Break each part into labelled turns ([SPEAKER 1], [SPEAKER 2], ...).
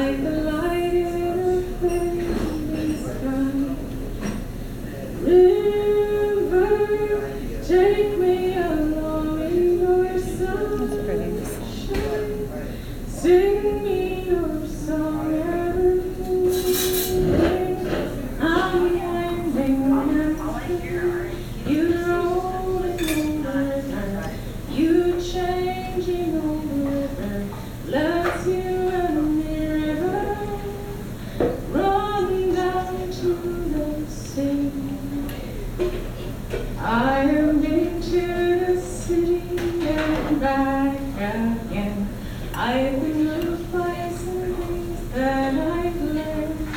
[SPEAKER 1] like the light. I am getting to the city and back again. I will find some things that I've learned.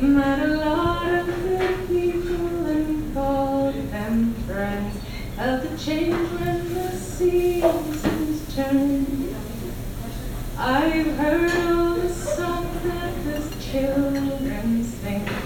[SPEAKER 1] Met a lot of good people and called them friends. Of the change when the seasons turn. I've heard all the songs that the children sing.